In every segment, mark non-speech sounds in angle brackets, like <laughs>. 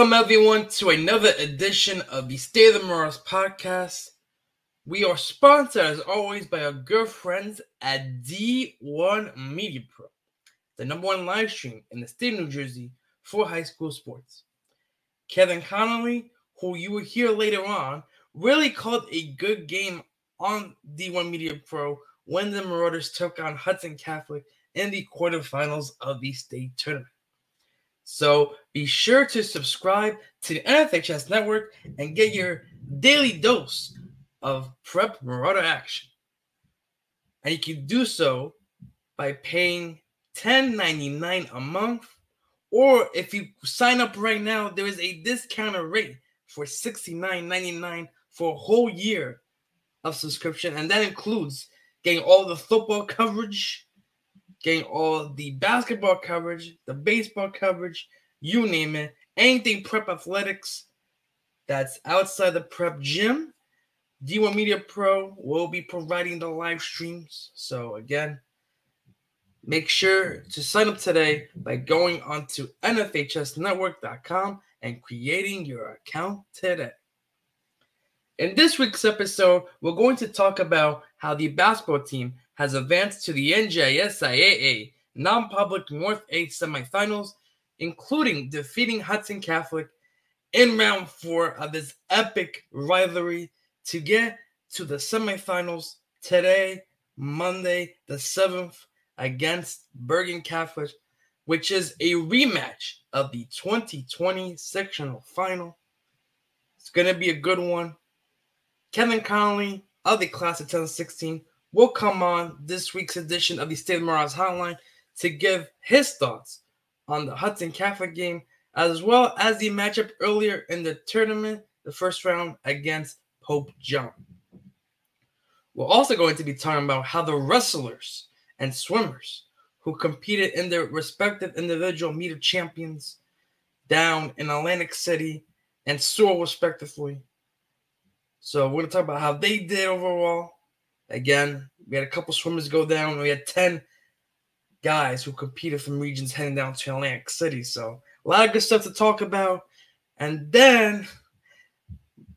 Welcome, everyone, to another edition of the State of the Marauders podcast. We are sponsored, as always, by our good friends at D1 Media Pro, the number one live stream in the state of New Jersey for high school sports. Kevin Connolly, who you will hear later on, really called a good game on D1 Media Pro when the Marauders took on Hudson Catholic in the quarterfinals of the state tournament. So be sure to subscribe to the NFHS network and get your daily dose of prep marauder action. And you can do so by paying $10.99 a month. Or if you sign up right now, there is a discounted rate for $69.99 for a whole year of subscription. And that includes getting all the football coverage, getting all the basketball coverage, the baseball coverage, you name it, anything prep athletics that's outside the prep gym. D1 Media Pro will be providing the live streams. So, again, make sure to sign up today by going onto NFHSnetwork.com and creating your account today. In this week's episode, we're going to talk about how the basketball team has advanced to the NJSIAA non-public North A semifinals, including defeating Hudson Catholic in round four of this epic rivalry to get to the semifinals today, Monday, the 7th, against Bergen Catholic, which is a rematch of the 2020 sectional final. It's going to be a good one. Kevin Connolly of the class of 2016 will come on this week's edition of the State of Marauders Hotline to give his thoughts on the Hudson Catholic game, as well as the matchup earlier in the tournament, the first round against Pope John. We're also going to be talking about how the wrestlers and swimmers who competed in their respective individual meet of champions down in Atlantic City and Sewell, respectively. So we're going to talk about how they did overall. Again, we had a couple swimmers go down. We had 10 guys who competed from regions heading down to Atlantic City. So a lot of good stuff to talk about. And then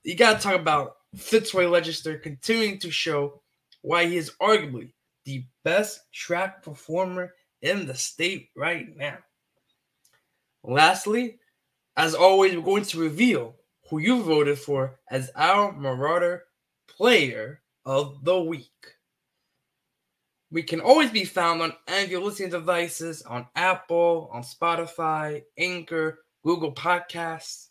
you got to talk about Fitzroy Legister continuing to show why he is arguably the best track performer in the state right now. Lastly, as always, we're going to reveal who you voted for as our Marauder Player of the Week. We can always be found on any of your listening devices on Apple, on Spotify, Anchor, Google Podcasts.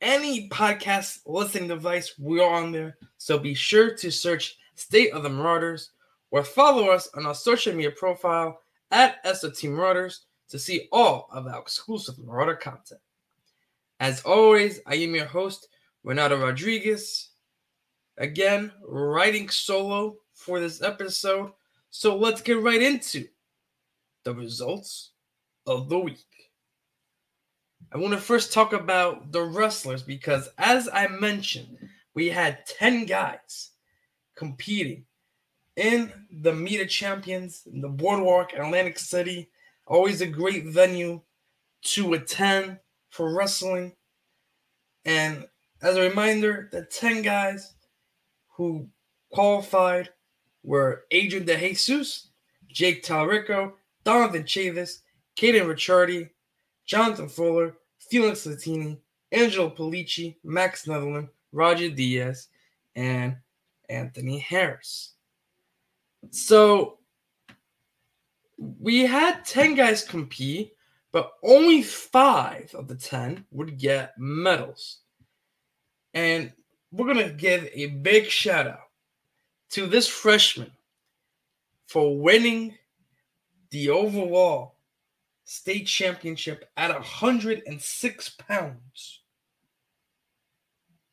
Any podcast listening device, we are on there. So be sure to search State of the Marauders or follow us on our social media profile at SOT Marauders to see all of our exclusive Marauder content. As always, I am your host, Renato Rodriguez. Again, writing solo for this episode. So let's get right into the results of the week. I want to first talk about the wrestlers because, as I mentioned, we had 10 guys competing in the Meet of Champions in the Boardwalk, Atlantic City. Always a great venue to attend for wrestling. And as a reminder, the 10 guys who qualified were Adrian De Jesus, Jake Talrico, Donovan Chavis, Caden Ricciardi, Jonathan Fuller, Felix Latini, Angelo Polici, Max Netherland, Roger Diaz, and Anthony Harris. So we had 10 guys compete, but only five of the 10 would get medals. And we're going to give a big shout out to this freshman for winning the overall state championship at 106 pounds.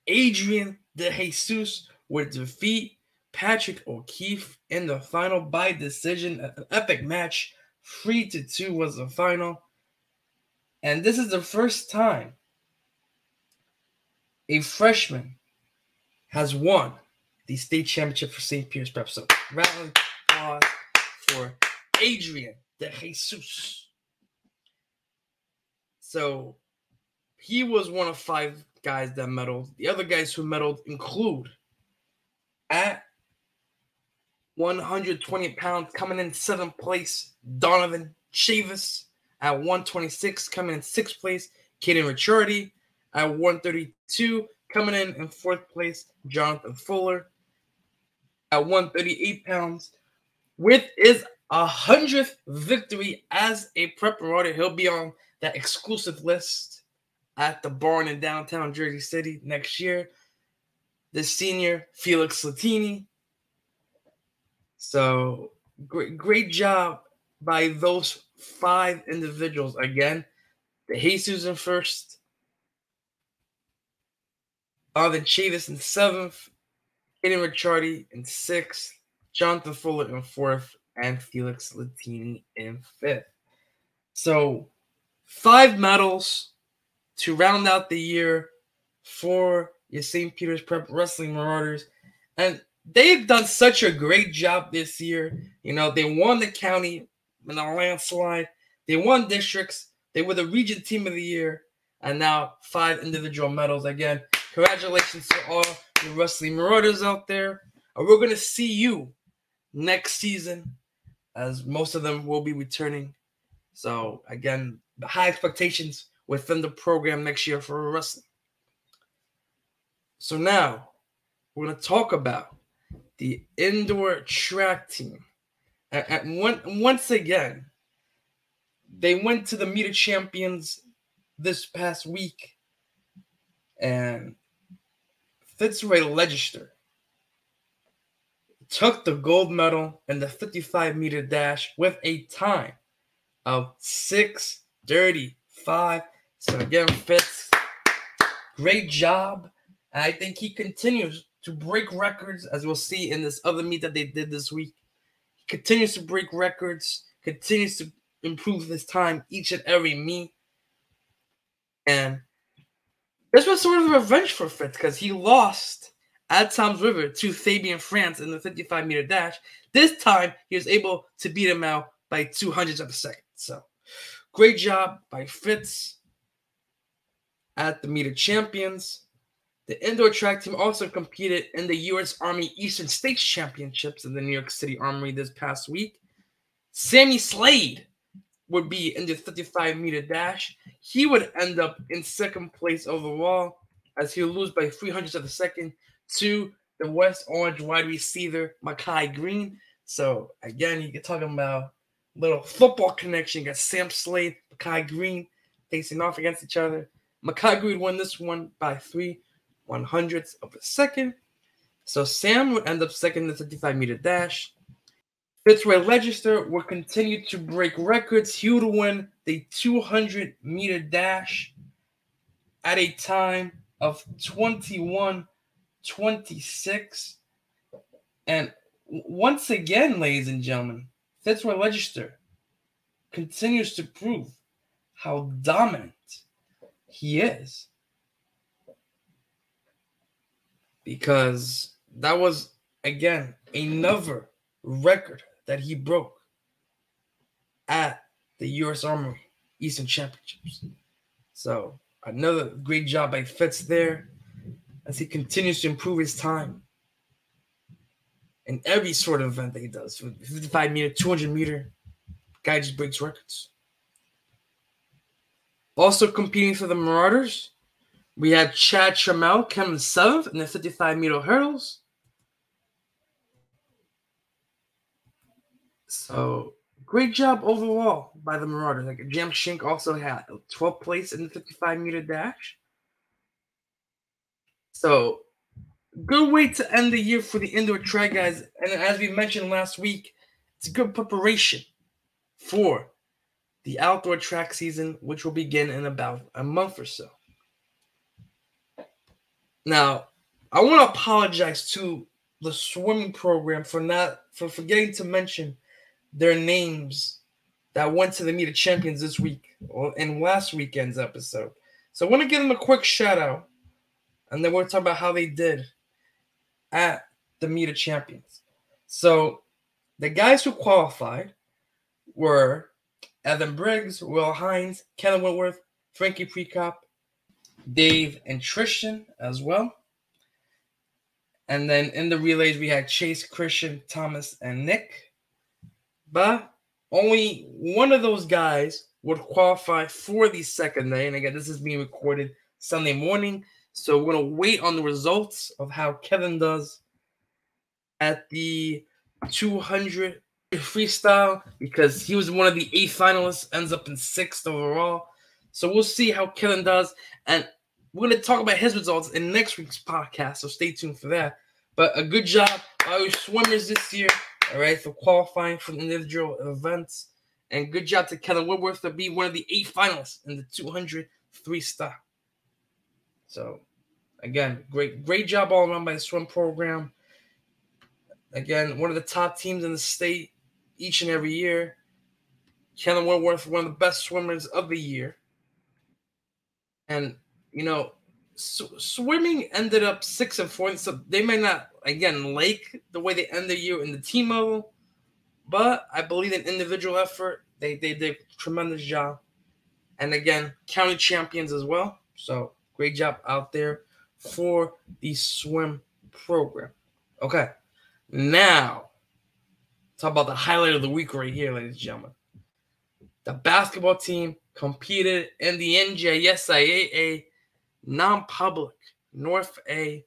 Adrian De Jesus would defeat Patrick O'Keefe in the final by decision. An epic match. 3 to 2 was the final. And this is the first time a freshman has won the state championship for St. Peter's Prep. So, round applause for Adrian De Jesus. So, he was one of five guys that medaled. The other guys who medaled include at 120 pounds, coming in seventh place, Donovan Chavis. At 126, coming in sixth place, Caden Ricciardi. At 132, coming in in fourth place, Jonathan Fuller. At 138 pounds, with his 100th victory as a prep marauder, he'll be on that exclusive list at the barn in downtown Jersey City next year. The senior Felix Latini. So great, great job by those five individuals. Again, De Jesus in first, Alvin Chavis in seventh, Aiden Ricciardi in sixth, Jonathan Fuller in fourth, and Felix Latini in fifth. So five medals to round out the year for your St. Peter's Prep Wrestling Marauders. And they've done such a great job this year. You know, they won the county in a landslide, they won districts, they were the region team of the year, and now five individual medals. Again, congratulations to all the Wrestling Marauders out there. And we're going to see you next season, as most of them will be returning. So, again, high expectations within the program next year for wrestling. So now we're going to talk about the indoor track team. And, and one, once again, they went to the Meet of champions this past week, and Fitzroy Legister took the gold medal in the 55 meter dash with a time of 635. So again, Fitz, great job. And I think he continues to break records, as we'll see in this other meet that they did this week. He continues to break records, continues to improve his time each and every meet. And this was sort of revenge for Fitz because he lost at Toms River to Fabian France in the 55 meter dash. This time he was able to beat him out by two hundredths of a second. So great job by Fitz at the Meet of Champions. The indoor track team also competed in the U.S. Army Eastern States Championships in the New York City Armory this past week. Sammy Slade would be in the 55 meter dash. He would end up in second place overall as he'll lose by 300 of a second to the West Orange wide receiver, Makai Green. So again, you can talk about little football connection. You got Sam Slade, Makai Green facing off against each other. Makai Green won this one by three one hundredths of a second. So Sam would end up second in the 55 meter dash. Fitzroy Legister will continue to break records. He would win the 200 meter dash at a time of 21 26. And once again, ladies and gentlemen, Fitzroy Legister continues to prove how dominant he is. Because that was, again, another record that he broke at the U.S. Army Eastern Championships. So another great job by Fitz there as he continues to improve his time in every sort of event that he does. 55 meter, 200 meter, guy just breaks records. Also competing for the Marauders, we had Chad Trammell coming seventh in the 55 meter hurdles. So great job overall by the Marauders. Like Jam Shink also had 12th place in the 55 meter dash. So good way to end the year for the indoor track guys. And as we mentioned last week, it's a good preparation for the outdoor track season, which will begin in about a month or so. Now, I want to apologize to the swimming program for not for forgetting to mention their names that went to the Meet of Champions this week or in last weekend's episode. So I want to give them a quick shout out, and then we'll talk about how they did at the Meet of Champions. So the guys who qualified were Evan Briggs, Will Hines, Kevin Wentworth, Frankie Precop, Dave, and Tristan as well. And then in the relays, we had Chase, Christian, Thomas, and Nick. But only one of those guys would qualify for the second day. And again, this is being recorded Sunday morning. So we're going to wait on the results of how Kevin does at the 200 freestyle because he was one of the eight finalists, ends up in sixth overall. So we'll see how Kevin does. And we're going to talk about his results in next week's podcast. So stay tuned for that. But a good job by our swimmers this year, all right, for qualifying for the individual events. And good job to Kellen Woodworth to be one of the eight finalists in the 200 freestyle. So, again, great, great job all around by the swim program. Again, one of the top teams in the state each and every year. Kellen Woodworth, one of the best swimmers of the year. And, you know, sw- swimming ended up six and four. So they may not, again, like the way they end the year in the team level. But I believe in individual effort. They, they did a tremendous job. And again, county champions as well. So great job out there for the swim program. Okay. Now, talk about the highlight of the week right here, ladies and gentlemen. The basketball team competed in the NJSIAA non-public North A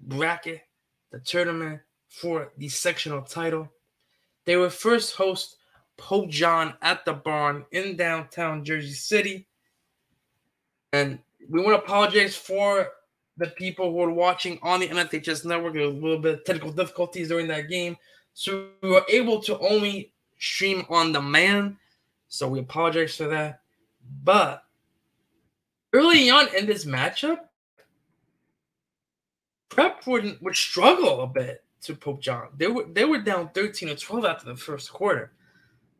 bracket, the tournament for the sectional title. They were first host Pope John at the barn in downtown Jersey City. And we want to apologize for the people who are watching on the NFHS network. There was a little bit of technical difficulties during that game. So we were able to only stream on demand. So we apologize for that. But early on in this matchup, Prep would, would struggle a bit to Pope John. They were they were down 13 or 12 after the first quarter.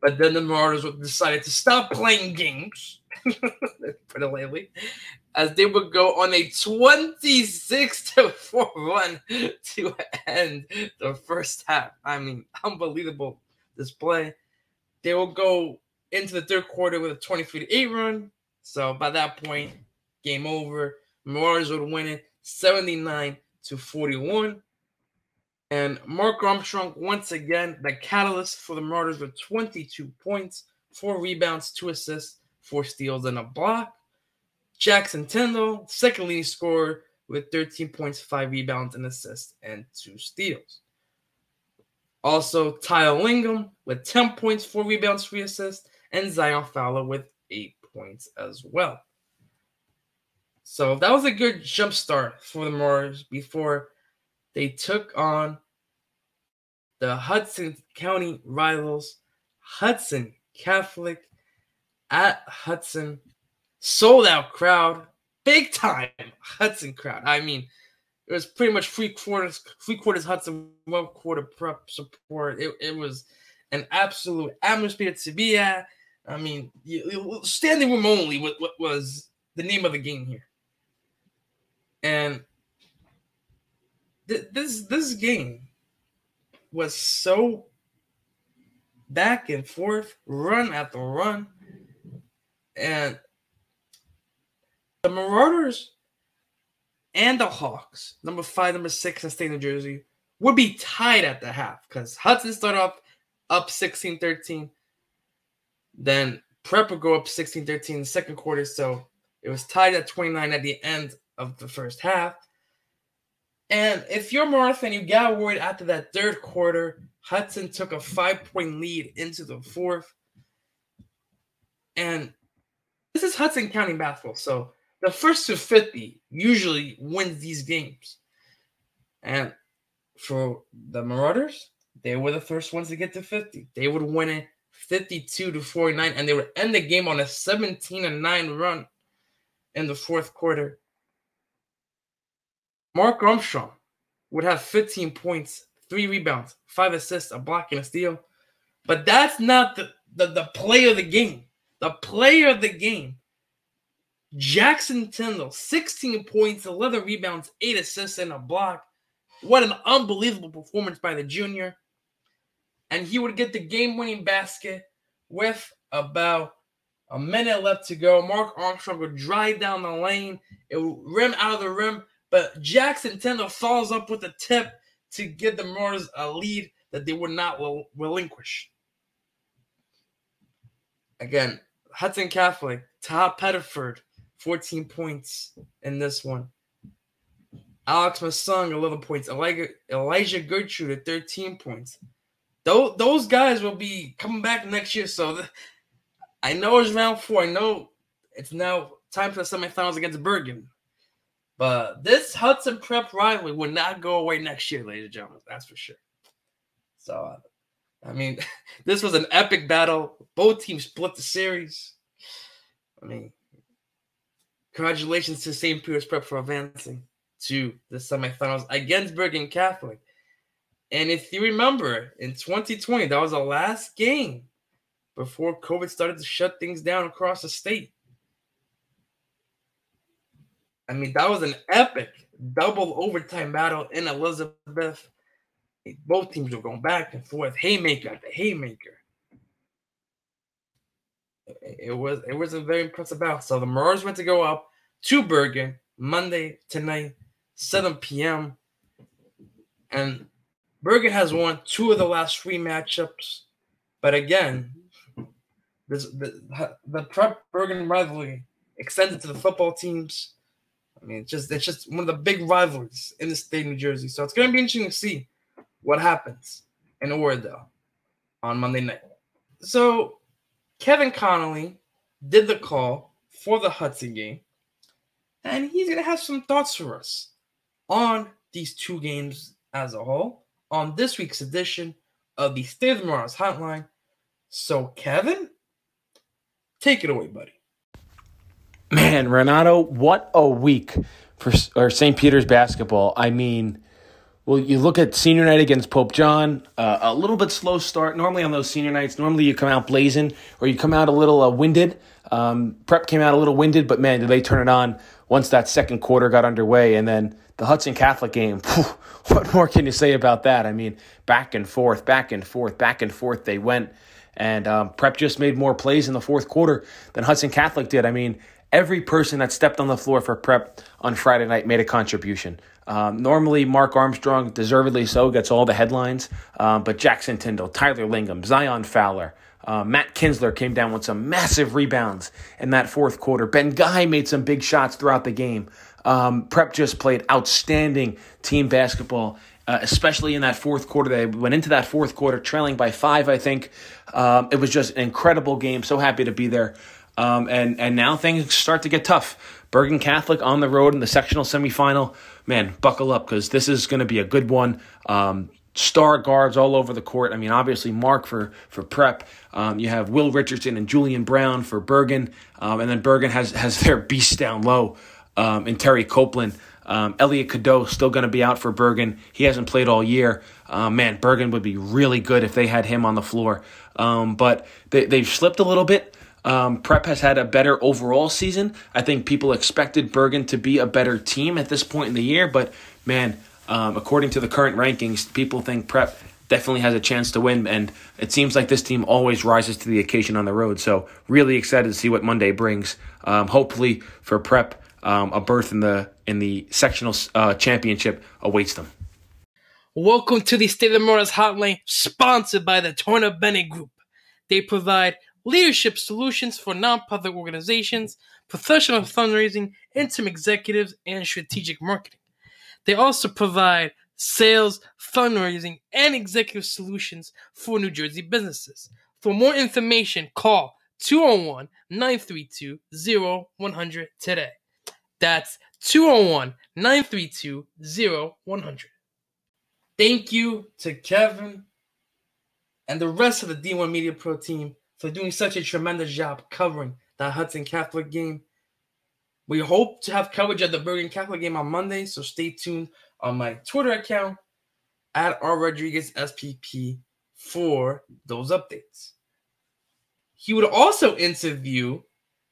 But then the Marauders decided to stop playing games, <laughs> it lightly, as they would go on a 26 to 4 run to end the first half. I mean, unbelievable display. They will go into the third quarter with a 23 to 8 run. So by that point, game over. Marauders would win it 79 to 41. And Mark Armstrong, once again, the catalyst for the Marauders with 22 points, four rebounds, two assists, four steals, and a block. Jackson Tyndall, second leading scorer with 13 points, five rebounds, and assists, and two steals. Also, Tyler Lingham with 10 points, four rebounds, three assists, and Zion Fowler with eight points as well. So that was a good jump start for the Marauders before they took on the Hudson County rivals, Hudson Catholic at Hudson. Sold out crowd, big time Hudson crowd. I mean, it was pretty much three quarters, three quarters Hudson, one quarter prep support. It, it was an absolute atmosphere to be at. I mean, standing room only was, was the name of the game here. And th- this this game was so back and forth, run after run, and the Marauders and the Hawks, number five, number six in state New Jersey, would be tied at the half because Hudson started off up 16 13. Then Prep would go up 16 13 in the second quarter. So it was tied at 29 at the end of the first half. And if you're Marauder fan, you got worried after that third quarter. Hudson took a five point lead into the fourth. And this is Hudson County basketball. So the first to 50 usually wins these games. And for the Marauders, they were the first ones to get to 50. They would win it 52 to 49, and they would end the game on a 17 and 9 run in the fourth quarter. Mark Armstrong would have 15 points, three rebounds, five assists, a block, and a steal. But that's not the, the, the play of the game. The player of the game, Jackson Tyndall, 16 points, 11 rebounds, 8 assists, and a block. What an unbelievable performance by the junior. And he would get the game winning basket with about a minute left to go. Mark Armstrong would drive down the lane. It would rim out of the rim, but Jackson Tyndall follows up with a tip to give the Marauders a lead that they would not rel- relinquish. Again, Hudson Catholic, Todd Pettiford, 14 points in this one. Alex Masung, 11 points. Elijah, Elijah Gertrude at 13 points. Those, those guys will be coming back next year. So th- I know it's round four. I know it's now time for the semifinals against Bergen. But this Hudson Prep rivalry will not go away next year, ladies and gentlemen. That's for sure. So, uh, I mean, <laughs> this was an epic battle. Both teams split the series. I mean, congratulations to St. Peter's Prep for advancing to the semifinals against Bergen Catholic. And if you remember, in 2020, that was the last game before COVID started to shut things down across the state. I mean, that was an epic double overtime battle in Elizabeth. Both teams were going back and forth, haymaker after haymaker. It was it was a very impressive battle. So the Marauders went to go up to Bergen Monday tonight, 7 p.m. And Bergen has won two of the last three matchups. But again, this the the prep Bergen rivalry extended to the football teams. I mean, it's just it's just one of the big rivalries in the state of New Jersey. So it's gonna be interesting to see what happens in Oradell on Monday night. So Kevin Connolly did the call for the Hudson game, and he's gonna have some thoughts for us on these two games as a whole on this week's edition of the State of the Marauders Hotline. So, Kevin, take it away, buddy. Man, Renato, what a week for or St. Peter's basketball. I mean, well, you look at senior night against Pope John, uh, a little bit slow start. Normally on those senior nights, normally you come out blazing or you come out a little uh, winded. Um, prep came out a little winded, but man, did they turn it on once that second quarter got underway. And then the Hudson Catholic game, phew, <laughs> what more can you say about that? I mean, back and forth, back and forth, back and forth they went. And um, Prep just made more plays in the fourth quarter than Hudson Catholic did. I mean, every person that stepped on the floor for Prep on Friday night made a contribution. Um, normally, Mark Armstrong, deservedly so, gets all the headlines, um, but Jackson Tyndall, Tyler Lingham, Zion Fowler, uh, Matt Kinsler came down with some massive rebounds in that fourth quarter. Ben Guy made some big shots throughout the game. Um, Prep just played outstanding team basketball, uh, especially in that fourth quarter. They went into that fourth quarter trailing by five, I think. Um, it was just an incredible game. So happy to be there. Um, and, and now things start to get tough. Bergen Catholic on the road in the sectional semifinal. Man, buckle up because this is going to be a good one. Um, star guards all over the court. I mean, obviously Mark for for Prep. Um, you have Will Richardson and Julian Brown for Bergen, um, and then Bergen has has their beast down low um, in Terry Copeland. Um, Elliot Cadeau still going to be out for Bergen. He hasn't played all year. Uh, man, Bergen would be really good if they had him on the floor. Um, but they, they've slipped a little bit. Um, Prep has had a better overall season. I think people expected Bergen to be a better team at this point in the year, but man, um, according to the current rankings, people think Prep definitely has a chance to win, and it seems like this team always rises to the occasion on the road. So, really excited to see what Monday brings. Um, hopefully, for Prep, um, a berth in the in the sectional uh, championship awaits them. Welcome to the State of the Hotline, sponsored by the Torna Bennett Group. They provide leadership solutions for nonprofit organizations, professional fundraising, interim executives, and strategic marketing. They also provide sales, fundraising, and executive solutions for New Jersey businesses. For more information, call 201 932 0100 today. That's 201 932 0100. Thank you to Kevin and the rest of the D1 Media Pro team for doing such a tremendous job covering that Hudson Catholic game. We hope to have coverage of the Bergen Catholic game on Monday, so stay tuned on my Twitter account at R Rodriguez SPP for those updates. He would also interview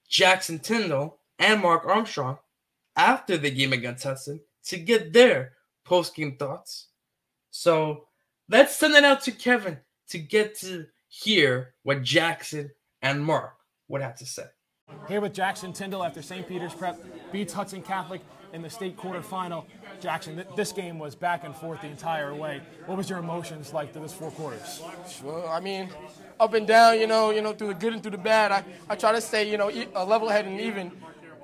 Jackson Tyndall and Mark Armstrong after the game against Hudson to get their post game thoughts. So let's send it out to Kevin to get to hear what Jackson and Mark would have to say. Here with Jackson Tyndall after St. Peter's Prep beats Hudson Catholic in the state quarterfinal. Jackson, th- this game was back and forth the entire way. What was your emotions like through this four quarters? Well, I mean, up and down, you know, you know, through the good and through the bad. I, I try to stay, you know, e- uh, level-headed and even.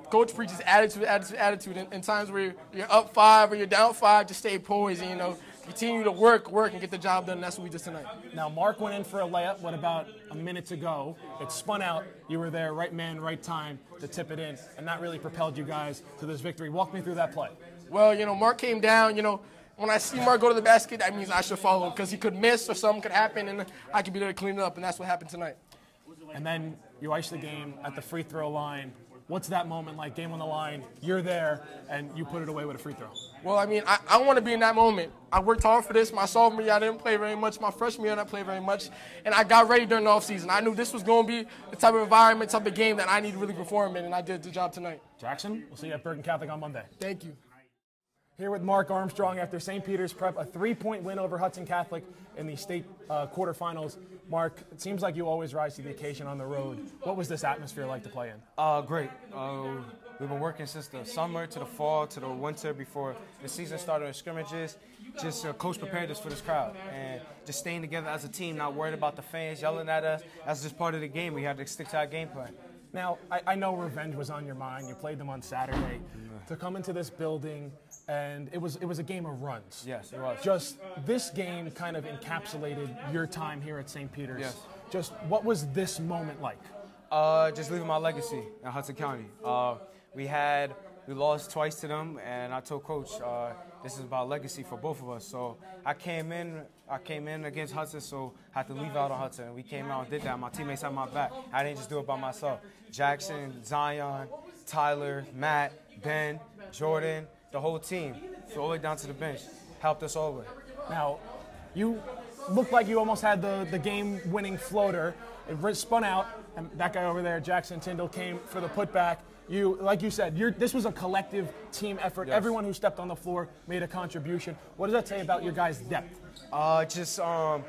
Coach preaches attitude, attitude, attitude. In, in times where you're, you're up five or you're down five, just stay poised and, you know, continue to work, work, and get the job done. That's what we did tonight. Now, Mark went in for a layup, what about a minute to go? It spun out. You were there, right man, right time to tip it in, and that really propelled you guys to this victory. Walk me through that play. Well, you know, Mark came down. You know, when I see Mark go to the basket, that means I should follow because he could miss or something could happen, and I could be there to clean it up. And that's what happened tonight. And then you ice the game at the free throw line. What's that moment like? Game on the line, you're there, and you put it away with a free throw. Well, I mean, I, I want to be in that moment. I worked hard for this. My sophomore year, I didn't play very much. My freshman year, I didn't play very much. And I got ready during the offseason. I knew this was going to be the type of environment, type of game that I need to really perform in, and I did the job tonight. Jackson, we'll see you at Bergen Catholic on Monday. Thank you. Here with Mark Armstrong after St. Peter's Prep, a three-point win over Hudson Catholic in the state uh, quarterfinals. Mark, it seems like you always rise to the occasion on the road. What was this atmosphere like to play in? Uh, great. Uh, we've been working since the summer to the fall to the winter before the season started in scrimmages. Just uh, coach prepared us for this crowd and just staying together as a team, not worried about the fans yelling at us. That's just part of the game. We had to stick to our game plan. Now, I, I know revenge was on your mind. You played them on Saturday. To come into this building, and it was it was a game of runs. Yes, it was. Just this game kind of encapsulated your time here at St. Peter's. Yes. Just what was this moment like? Uh, just leaving my legacy in Hudson County. Uh, we had we lost twice to them, and I told coach uh, this is about legacy for both of us. So I came in, I came in against Hudson, so I had to leave out on Hudson. We came out and did that. My teammates had my back. I didn't just do it by myself. Jackson, Zion, Tyler, Matt, Ben, Jordan, the whole team, so all the way down to the bench, helped us all way. Now, you looked like you almost had the, the game winning floater. It spun out, and that guy over there, Jackson Tyndall, came for the putback. You, like you said, you're, this was a collective team effort. Yes. Everyone who stepped on the floor made a contribution. What does that say about your guys' depth? Uh, just um,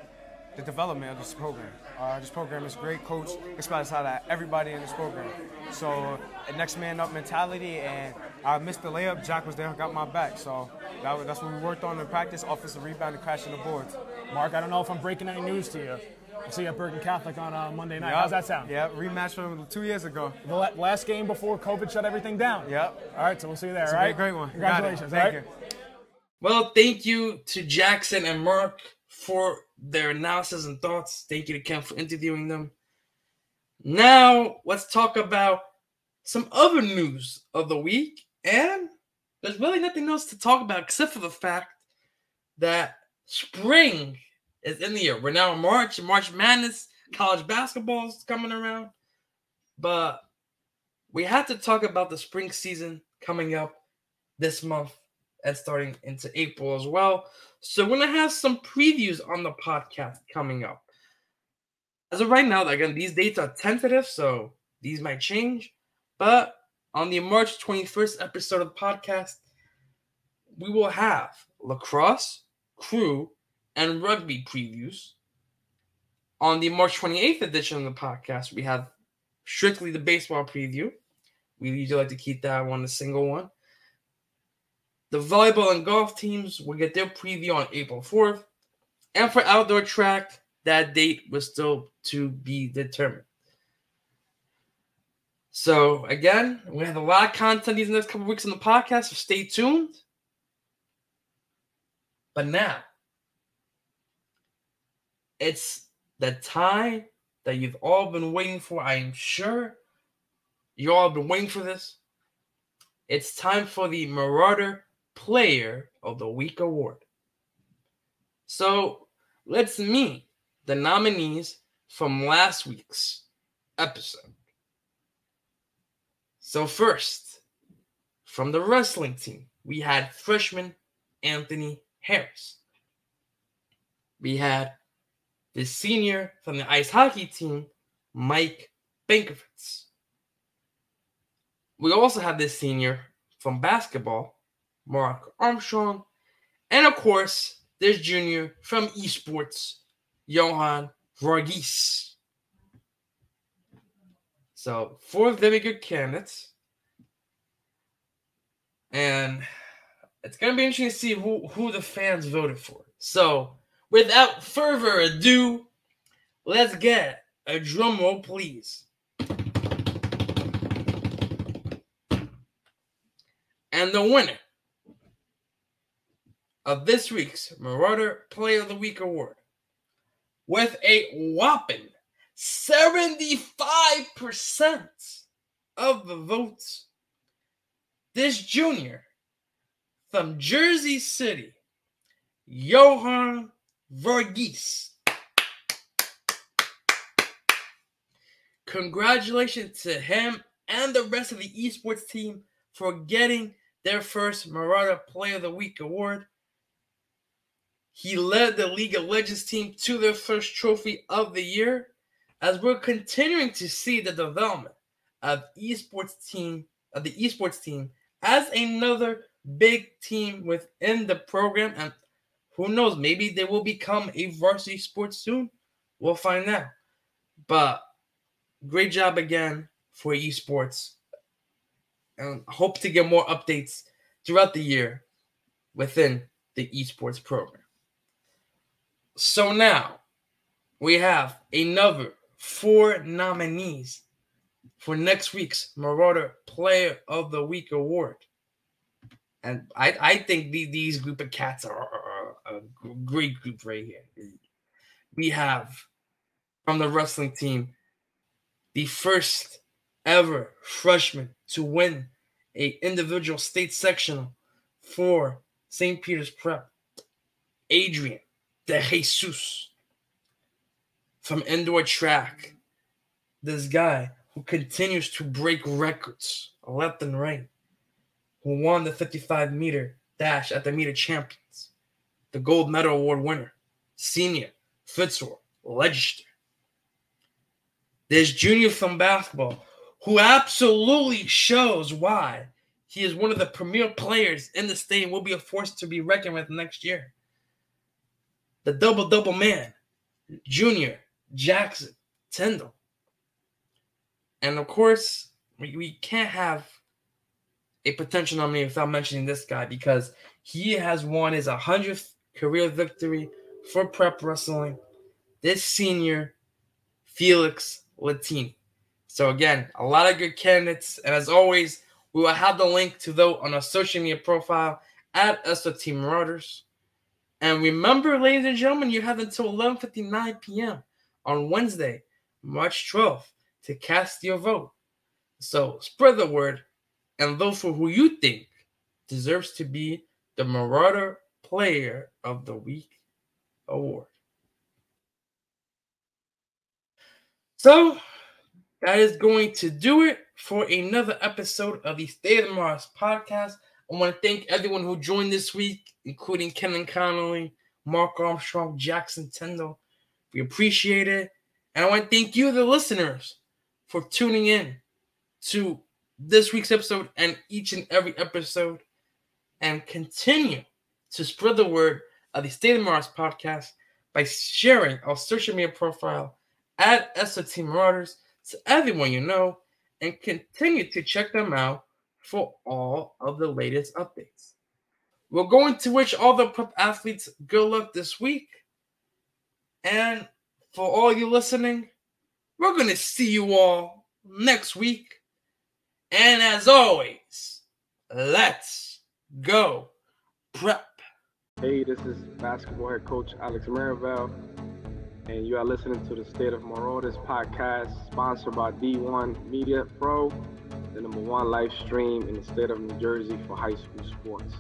the development of this program. Uh, this program is great. Coach expects out of everybody in this program. So, a next man up mentality, and I missed the layup. Jack was there, got my back. So, that, was- that's what we worked on in practice offensive rebound and crashing the boards. Mark, I don't know if I'm breaking any news to you. We'll see you at Bergen Catholic on uh, Monday night. How's that sound? Yeah, rematch from two years ago. The la- last game before COVID shut everything down. Yep. All right, so we'll see you there. It's all a right? great, great one. Congratulations. Thank right? you. Well, thank you to Jackson and Mark for their analysis and thoughts. Thank you to Ken for interviewing them. Now, let's talk about some other news of the week. And there's really nothing else to talk about except for the fact that spring is in the air. We're now in March, March Madness, college basketball is coming around. But we have to talk about the spring season coming up this month and starting into April as well. So we're gonna have some previews on the podcast coming up. As of right now, again, these dates are tentative, so these might change. But on the March 21st episode of the podcast, we will have lacrosse, crew, and rugby previews. On the March 28th edition of the podcast, we have strictly the baseball preview. We usually like to keep that one a single one. The volleyball and golf teams will get their preview on April 4th. And for outdoor track, that date was still to be determined. So, again, we have a lot of content these next couple weeks on the podcast, so stay tuned. But now, it's the time that you've all been waiting for. I am sure you all have been waiting for this. It's time for the Marauder Player of the Week award. So let's meet the nominees from last week's episode. So, first, from the wrestling team, we had freshman Anthony Harris. We had the senior from the ice hockey team, Mike Bankovitz. We also have this senior from basketball, Mark Armstrong. And of course, there's junior from esports, Johan Varghese. So, four very good candidates. And it's going to be interesting to see who, who the fans voted for. So, without further ado, let's get a drum roll, please. And the winner of this week's Marauder Player of the Week award with a whopping 75% of the votes. This junior from Jersey City, Johan Varghese. Congratulations to him and the rest of the esports team for getting their first Marauder Player of the Week award. He led the League of Legends team to their first trophy of the year as we're continuing to see the development of esports team of the esports team as another big team within the program and who knows? Maybe they will become a varsity sport soon. We'll find out. But great job again for esports. And hope to get more updates throughout the year within the esports program. So now we have another four nominees for next week's Marauder Player of the Week award. And I, I think the, these group of cats are, a great group right here. We have from the wrestling team the first ever freshman to win a individual state sectional for St. Peter's Prep, Adrian De Jesus from indoor track. This guy who continues to break records left and right, who won the 55 meter dash at the Meet of Champions, the gold medal award winner, senior Fitzroy Legister. There's junior from basketball who absolutely shows why he is one of the premier players in the state and will be a force to be reckoned with next year. The double double man, Junior Jackson Tyndall. And of course, we, we can't have a potential nominee without mentioning this guy because he has won his 100th career victory for prep wrestling. This senior, Felix Latini. So again, a lot of good candidates. And as always, we will have the link to vote on our social media profile at SOT Marauders. And remember, ladies and gentlemen, you have until 11:59 p.m. on Wednesday, March 12th, to cast your vote. So spread the word and vote for who you think deserves to be the Marauder Player of the Week award. So that is going to do it for another episode of the State of Mars podcast. I want to thank everyone who joined this week, including Kevin Connolly, Mark Armstrong, Jackson Tyndall. We appreciate it. And I want to thank you, the listeners, for tuning in to this week's episode and each and every episode. And continue to spread the word of the State of Mars podcast by sharing our social media profile at SOT Marauders to everyone you know and continue to check them out for all of the latest updates. We're going to wish all the prep athletes good luck this week. And for all you listening, we're going to see you all next week. And as always, let's go prep. Hey, this is basketball head coach Alex Mirabel, and you are listening to the State of Marauders podcast, sponsored by D1 Media Pro, the number one live stream in the state of New Jersey for high school sports.